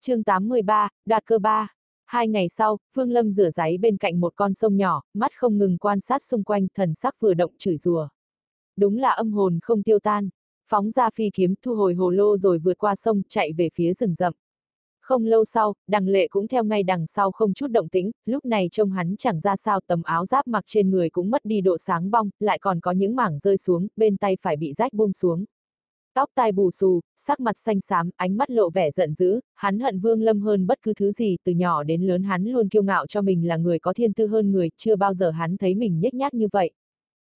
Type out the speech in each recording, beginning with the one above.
chương 83, đoạt cơ ba. Hai ngày sau, Phương Lâm rửa giấy bên cạnh một con sông nhỏ, mắt không ngừng quan sát xung quanh, thần sắc vừa động chửi rủa. Đúng là âm hồn không tiêu tan. Phóng ra phi kiếm thu hồi hồ lô rồi vượt qua sông, chạy về phía rừng rậm. Không lâu sau, đằng lệ cũng theo ngay đằng sau không chút động tĩnh, lúc này trông hắn chẳng ra sao tấm áo giáp mặc trên người cũng mất đi độ sáng bong, lại còn có những mảng rơi xuống, bên tay phải bị rách buông xuống. Tóc tai bù xù, sắc mặt xanh xám, ánh mắt lộ vẻ giận dữ, hắn hận Vương Lâm hơn bất cứ thứ gì, từ nhỏ đến lớn hắn luôn kiêu ngạo cho mình là người có thiên tư hơn người, chưa bao giờ hắn thấy mình nhếch nhác như vậy.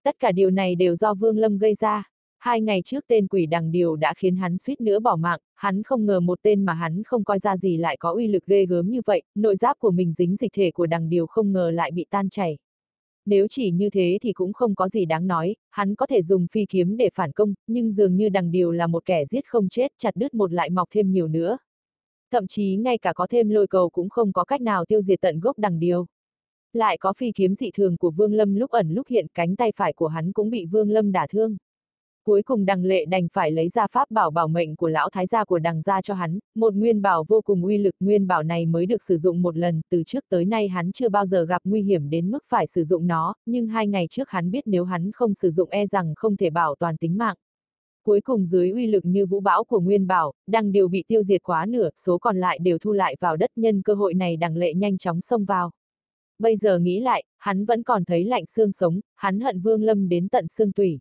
Tất cả điều này đều do Vương Lâm gây ra. Hai ngày trước tên quỷ đằng điều đã khiến hắn suýt nữa bỏ mạng, hắn không ngờ một tên mà hắn không coi ra gì lại có uy lực ghê gớm như vậy, nội giáp của mình dính dịch thể của đằng điều không ngờ lại bị tan chảy. Nếu chỉ như thế thì cũng không có gì đáng nói, hắn có thể dùng phi kiếm để phản công, nhưng dường như đằng điều là một kẻ giết không chết, chặt đứt một lại mọc thêm nhiều nữa. Thậm chí ngay cả có thêm lôi cầu cũng không có cách nào tiêu diệt tận gốc đằng điều. Lại có phi kiếm dị thường của Vương Lâm lúc ẩn lúc hiện cánh tay phải của hắn cũng bị Vương Lâm đả thương. Cuối cùng đằng lệ đành phải lấy ra pháp bảo bảo mệnh của lão thái gia của đằng gia cho hắn, một nguyên bảo vô cùng uy lực nguyên bảo này mới được sử dụng một lần, từ trước tới nay hắn chưa bao giờ gặp nguy hiểm đến mức phải sử dụng nó, nhưng hai ngày trước hắn biết nếu hắn không sử dụng e rằng không thể bảo toàn tính mạng. Cuối cùng dưới uy lực như vũ bão của nguyên bảo, đằng đều bị tiêu diệt quá nửa, số còn lại đều thu lại vào đất nhân cơ hội này đằng lệ nhanh chóng xông vào. Bây giờ nghĩ lại, hắn vẫn còn thấy lạnh xương sống, hắn hận Vương Lâm đến tận xương tủy.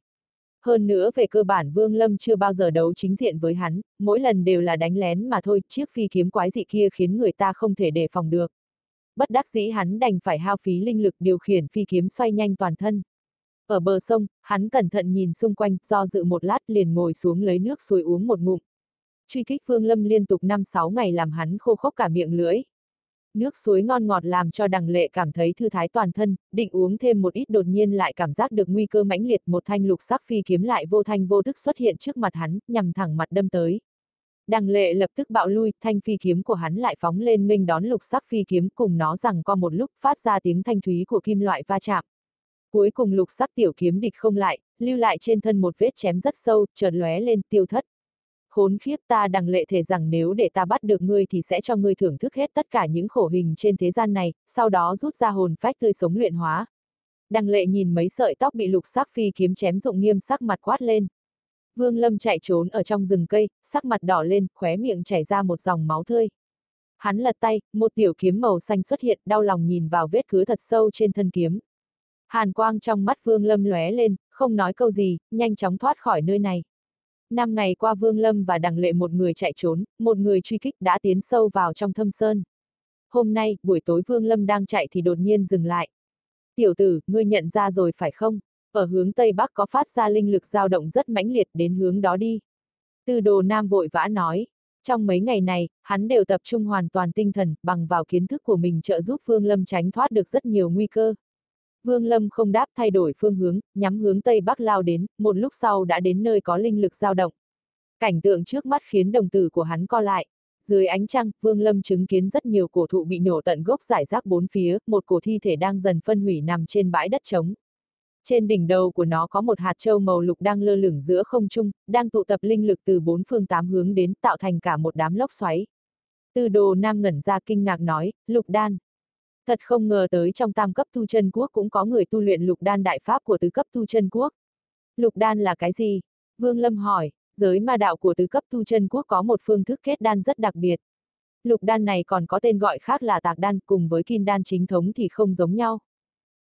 Hơn nữa về cơ bản Vương Lâm chưa bao giờ đấu chính diện với hắn, mỗi lần đều là đánh lén mà thôi, chiếc phi kiếm quái dị kia khiến người ta không thể đề phòng được. Bất đắc dĩ hắn đành phải hao phí linh lực điều khiển phi kiếm xoay nhanh toàn thân. Ở bờ sông, hắn cẩn thận nhìn xung quanh, do dự một lát liền ngồi xuống lấy nước suối uống một ngụm. Truy kích Vương Lâm liên tục 5-6 ngày làm hắn khô khốc cả miệng lưỡi, Nước suối ngon ngọt làm cho đằng lệ cảm thấy thư thái toàn thân, định uống thêm một ít đột nhiên lại cảm giác được nguy cơ mãnh liệt một thanh lục sắc phi kiếm lại vô thanh vô thức xuất hiện trước mặt hắn, nhằm thẳng mặt đâm tới. Đằng lệ lập tức bạo lui, thanh phi kiếm của hắn lại phóng lên nghênh đón lục sắc phi kiếm cùng nó rằng co một lúc phát ra tiếng thanh thúy của kim loại va chạm. Cuối cùng lục sắc tiểu kiếm địch không lại, lưu lại trên thân một vết chém rất sâu, chợt lóe lên tiêu thất khốn khiếp ta đằng lệ thể rằng nếu để ta bắt được ngươi thì sẽ cho ngươi thưởng thức hết tất cả những khổ hình trên thế gian này, sau đó rút ra hồn phách tươi sống luyện hóa. Đằng lệ nhìn mấy sợi tóc bị lục sắc phi kiếm chém dụng nghiêm sắc mặt quát lên. Vương Lâm chạy trốn ở trong rừng cây, sắc mặt đỏ lên, khóe miệng chảy ra một dòng máu tươi. Hắn lật tay, một tiểu kiếm màu xanh xuất hiện, đau lòng nhìn vào vết cứa thật sâu trên thân kiếm. Hàn quang trong mắt Vương Lâm lóe lên, không nói câu gì, nhanh chóng thoát khỏi nơi này. Năm ngày qua Vương Lâm và Đằng Lệ một người chạy trốn, một người truy kích đã tiến sâu vào trong thâm sơn. Hôm nay, buổi tối Vương Lâm đang chạy thì đột nhiên dừng lại. Tiểu tử, ngươi nhận ra rồi phải không? Ở hướng Tây Bắc có phát ra linh lực dao động rất mãnh liệt đến hướng đó đi. Tư đồ Nam vội vã nói. Trong mấy ngày này, hắn đều tập trung hoàn toàn tinh thần, bằng vào kiến thức của mình trợ giúp Vương Lâm tránh thoát được rất nhiều nguy cơ. Vương Lâm không đáp thay đổi phương hướng, nhắm hướng Tây Bắc lao đến, một lúc sau đã đến nơi có linh lực dao động. Cảnh tượng trước mắt khiến đồng tử của hắn co lại. Dưới ánh trăng, Vương Lâm chứng kiến rất nhiều cổ thụ bị nhổ tận gốc giải rác bốn phía, một cổ thi thể đang dần phân hủy nằm trên bãi đất trống. Trên đỉnh đầu của nó có một hạt châu màu lục đang lơ lửng giữa không trung, đang tụ tập linh lực từ bốn phương tám hướng đến tạo thành cả một đám lốc xoáy. Tư đồ Nam ngẩn ra kinh ngạc nói, lục đan. Thật không ngờ tới trong tam cấp tu chân quốc cũng có người tu luyện lục đan đại pháp của tứ cấp tu chân quốc. Lục đan là cái gì? Vương Lâm hỏi, giới ma đạo của tứ cấp tu chân quốc có một phương thức kết đan rất đặc biệt. Lục đan này còn có tên gọi khác là tạc đan, cùng với kim đan chính thống thì không giống nhau.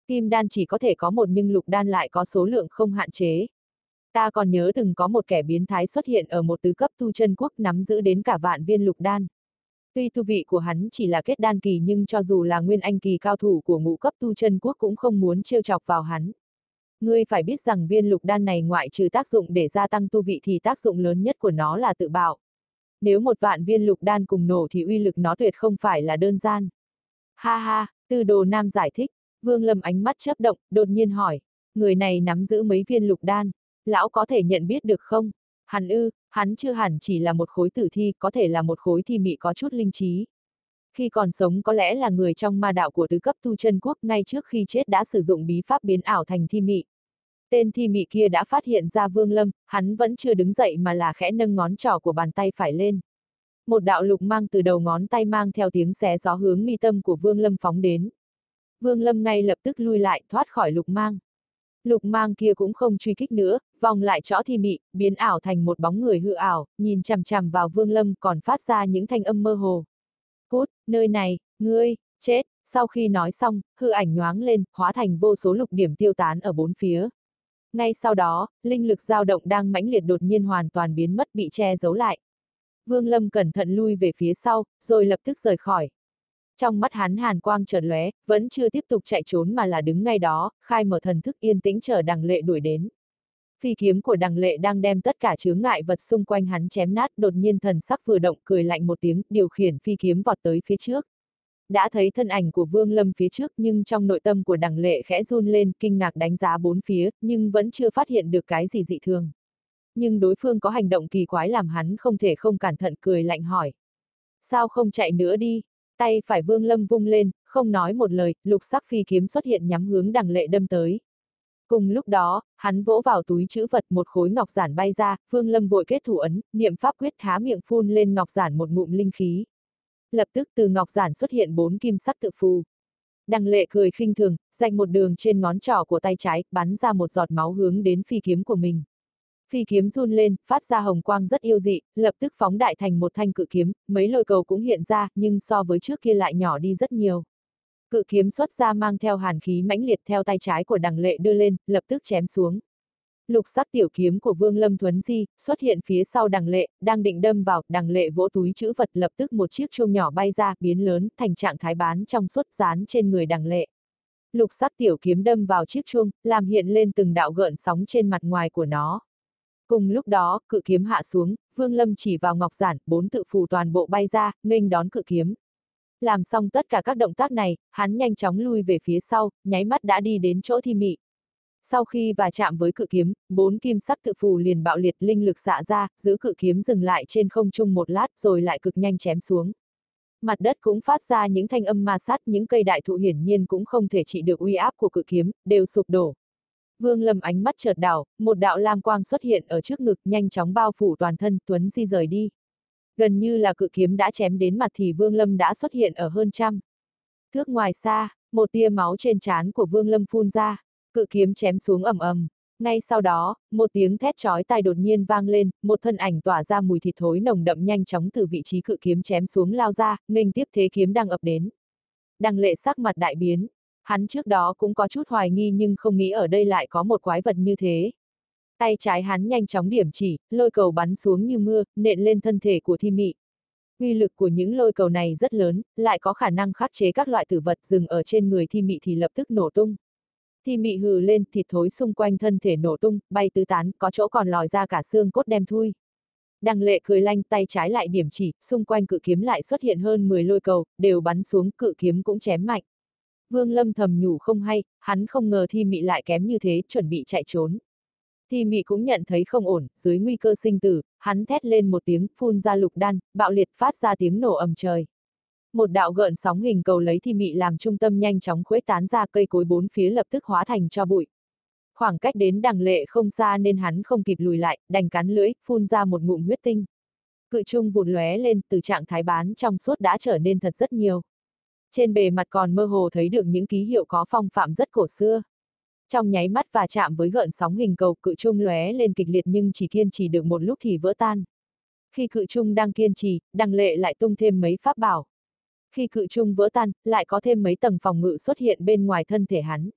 Kim đan chỉ có thể có một nhưng lục đan lại có số lượng không hạn chế. Ta còn nhớ từng có một kẻ biến thái xuất hiện ở một tứ cấp tu chân quốc nắm giữ đến cả vạn viên lục đan. Tuy tu vị của hắn chỉ là kết đan kỳ nhưng cho dù là nguyên anh kỳ cao thủ của ngũ cấp tu chân quốc cũng không muốn trêu chọc vào hắn. Ngươi phải biết rằng viên lục đan này ngoại trừ tác dụng để gia tăng tu vị thì tác dụng lớn nhất của nó là tự bạo. Nếu một vạn viên lục đan cùng nổ thì uy lực nó tuyệt không phải là đơn giản. Ha ha, tư đồ nam giải thích, vương lâm ánh mắt chớp động, đột nhiên hỏi, người này nắm giữ mấy viên lục đan, lão có thể nhận biết được không? Hắn ư, hắn chưa hẳn chỉ là một khối tử thi, có thể là một khối thi mị có chút linh trí. Khi còn sống có lẽ là người trong ma đạo của tứ cấp tu chân quốc ngay trước khi chết đã sử dụng bí pháp biến ảo thành thi mị. Tên thi mị kia đã phát hiện ra Vương Lâm, hắn vẫn chưa đứng dậy mà là khẽ nâng ngón trỏ của bàn tay phải lên. Một đạo lục mang từ đầu ngón tay mang theo tiếng xé gió hướng mi tâm của Vương Lâm phóng đến. Vương Lâm ngay lập tức lui lại, thoát khỏi lục mang. Lục mang kia cũng không truy kích nữa, vòng lại chó thi mị, biến ảo thành một bóng người hư ảo, nhìn chằm chằm vào Vương Lâm còn phát ra những thanh âm mơ hồ. Cút, nơi này, ngươi, chết, sau khi nói xong, hư ảnh nhoáng lên, hóa thành vô số lục điểm tiêu tán ở bốn phía. Ngay sau đó, linh lực dao động đang mãnh liệt đột nhiên hoàn toàn biến mất bị che giấu lại. Vương Lâm cẩn thận lui về phía sau, rồi lập tức rời khỏi. Trong mắt hắn hàn quang chợt lóe, vẫn chưa tiếp tục chạy trốn mà là đứng ngay đó, khai mở thần thức yên tĩnh chờ đằng lệ đuổi đến. Phi kiếm của đằng lệ đang đem tất cả chướng ngại vật xung quanh hắn chém nát đột nhiên thần sắc vừa động cười lạnh một tiếng, điều khiển phi kiếm vọt tới phía trước. Đã thấy thân ảnh của Vương Lâm phía trước nhưng trong nội tâm của đằng lệ khẽ run lên, kinh ngạc đánh giá bốn phía, nhưng vẫn chưa phát hiện được cái gì dị thường. Nhưng đối phương có hành động kỳ quái làm hắn không thể không cẩn thận cười lạnh hỏi. Sao không chạy nữa đi? Tay phải Vương Lâm vung lên, không nói một lời, lục sắc phi kiếm xuất hiện nhắm hướng đằng lệ đâm tới. Cùng lúc đó, hắn vỗ vào túi chữ vật một khối ngọc giản bay ra, Vương Lâm vội kết thủ ấn, niệm pháp quyết há miệng phun lên ngọc giản một ngụm linh khí. Lập tức từ ngọc giản xuất hiện bốn kim sắc tự phù. Đằng lệ cười khinh thường, dành một đường trên ngón trỏ của tay trái, bắn ra một giọt máu hướng đến phi kiếm của mình. Phi kiếm run lên, phát ra hồng quang rất yêu dị, lập tức phóng đại thành một thanh cự kiếm, mấy lôi cầu cũng hiện ra, nhưng so với trước kia lại nhỏ đi rất nhiều. Cự kiếm xuất ra mang theo hàn khí mãnh liệt theo tay trái của đằng lệ đưa lên, lập tức chém xuống. Lục sắc tiểu kiếm của Vương Lâm Thuấn Di, xuất hiện phía sau đằng lệ, đang định đâm vào, đằng lệ vỗ túi chữ vật lập tức một chiếc chuông nhỏ bay ra, biến lớn, thành trạng thái bán trong suốt dán trên người đằng lệ. Lục sắc tiểu kiếm đâm vào chiếc chuông, làm hiện lên từng đạo gợn sóng trên mặt ngoài của nó. Cùng lúc đó, cự kiếm hạ xuống, Vương Lâm chỉ vào ngọc giản, bốn tự phù toàn bộ bay ra, nghênh đón cự kiếm. Làm xong tất cả các động tác này, hắn nhanh chóng lui về phía sau, nháy mắt đã đi đến chỗ thi mị. Sau khi va chạm với cự kiếm, bốn kim sắc tự phù liền bạo liệt linh lực xạ ra, giữ cự kiếm dừng lại trên không trung một lát rồi lại cực nhanh chém xuống. Mặt đất cũng phát ra những thanh âm ma sát, những cây đại thụ hiển nhiên cũng không thể trị được uy áp của cự kiếm, đều sụp đổ. Vương Lâm ánh mắt chợt đảo, một đạo lam quang xuất hiện ở trước ngực nhanh chóng bao phủ toàn thân, Tuấn Di rời đi. Gần như là cự kiếm đã chém đến mặt thì Vương Lâm đã xuất hiện ở hơn trăm. Thước ngoài xa, một tia máu trên trán của Vương Lâm phun ra, cự kiếm chém xuống ầm ầm. Ngay sau đó, một tiếng thét chói tai đột nhiên vang lên, một thân ảnh tỏa ra mùi thịt thối nồng đậm nhanh chóng từ vị trí cự kiếm chém xuống lao ra, nghênh tiếp thế kiếm đang ập đến. Đằng lệ sắc mặt đại biến, hắn trước đó cũng có chút hoài nghi nhưng không nghĩ ở đây lại có một quái vật như thế. Tay trái hắn nhanh chóng điểm chỉ, lôi cầu bắn xuống như mưa, nện lên thân thể của thi mị. Uy lực của những lôi cầu này rất lớn, lại có khả năng khắc chế các loại tử vật dừng ở trên người thi mị thì lập tức nổ tung. Thi mị hừ lên, thịt thối xung quanh thân thể nổ tung, bay tứ tán, có chỗ còn lòi ra cả xương cốt đem thui. Đằng lệ cười lanh tay trái lại điểm chỉ, xung quanh cự kiếm lại xuất hiện hơn 10 lôi cầu, đều bắn xuống, cự kiếm cũng chém mạnh. Vương Lâm thầm nhủ không hay, hắn không ngờ thi mị lại kém như thế, chuẩn bị chạy trốn. Thi mị cũng nhận thấy không ổn, dưới nguy cơ sinh tử, hắn thét lên một tiếng, phun ra lục đan, bạo liệt phát ra tiếng nổ ầm trời. Một đạo gợn sóng hình cầu lấy thi mị làm trung tâm nhanh chóng khuếch tán ra cây cối bốn phía lập tức hóa thành cho bụi. Khoảng cách đến đằng lệ không xa nên hắn không kịp lùi lại, đành cắn lưỡi, phun ra một ngụm huyết tinh. Cự trung vụt lóe lên từ trạng thái bán trong suốt đã trở nên thật rất nhiều. Trên bề mặt còn mơ hồ thấy được những ký hiệu có phong phạm rất cổ xưa. Trong nháy mắt và chạm với gợn sóng hình cầu cự trung lóe lên kịch liệt nhưng chỉ kiên trì được một lúc thì vỡ tan. Khi cự trung đang kiên trì, đằng lệ lại tung thêm mấy pháp bảo. Khi cự trung vỡ tan, lại có thêm mấy tầng phòng ngự xuất hiện bên ngoài thân thể hắn.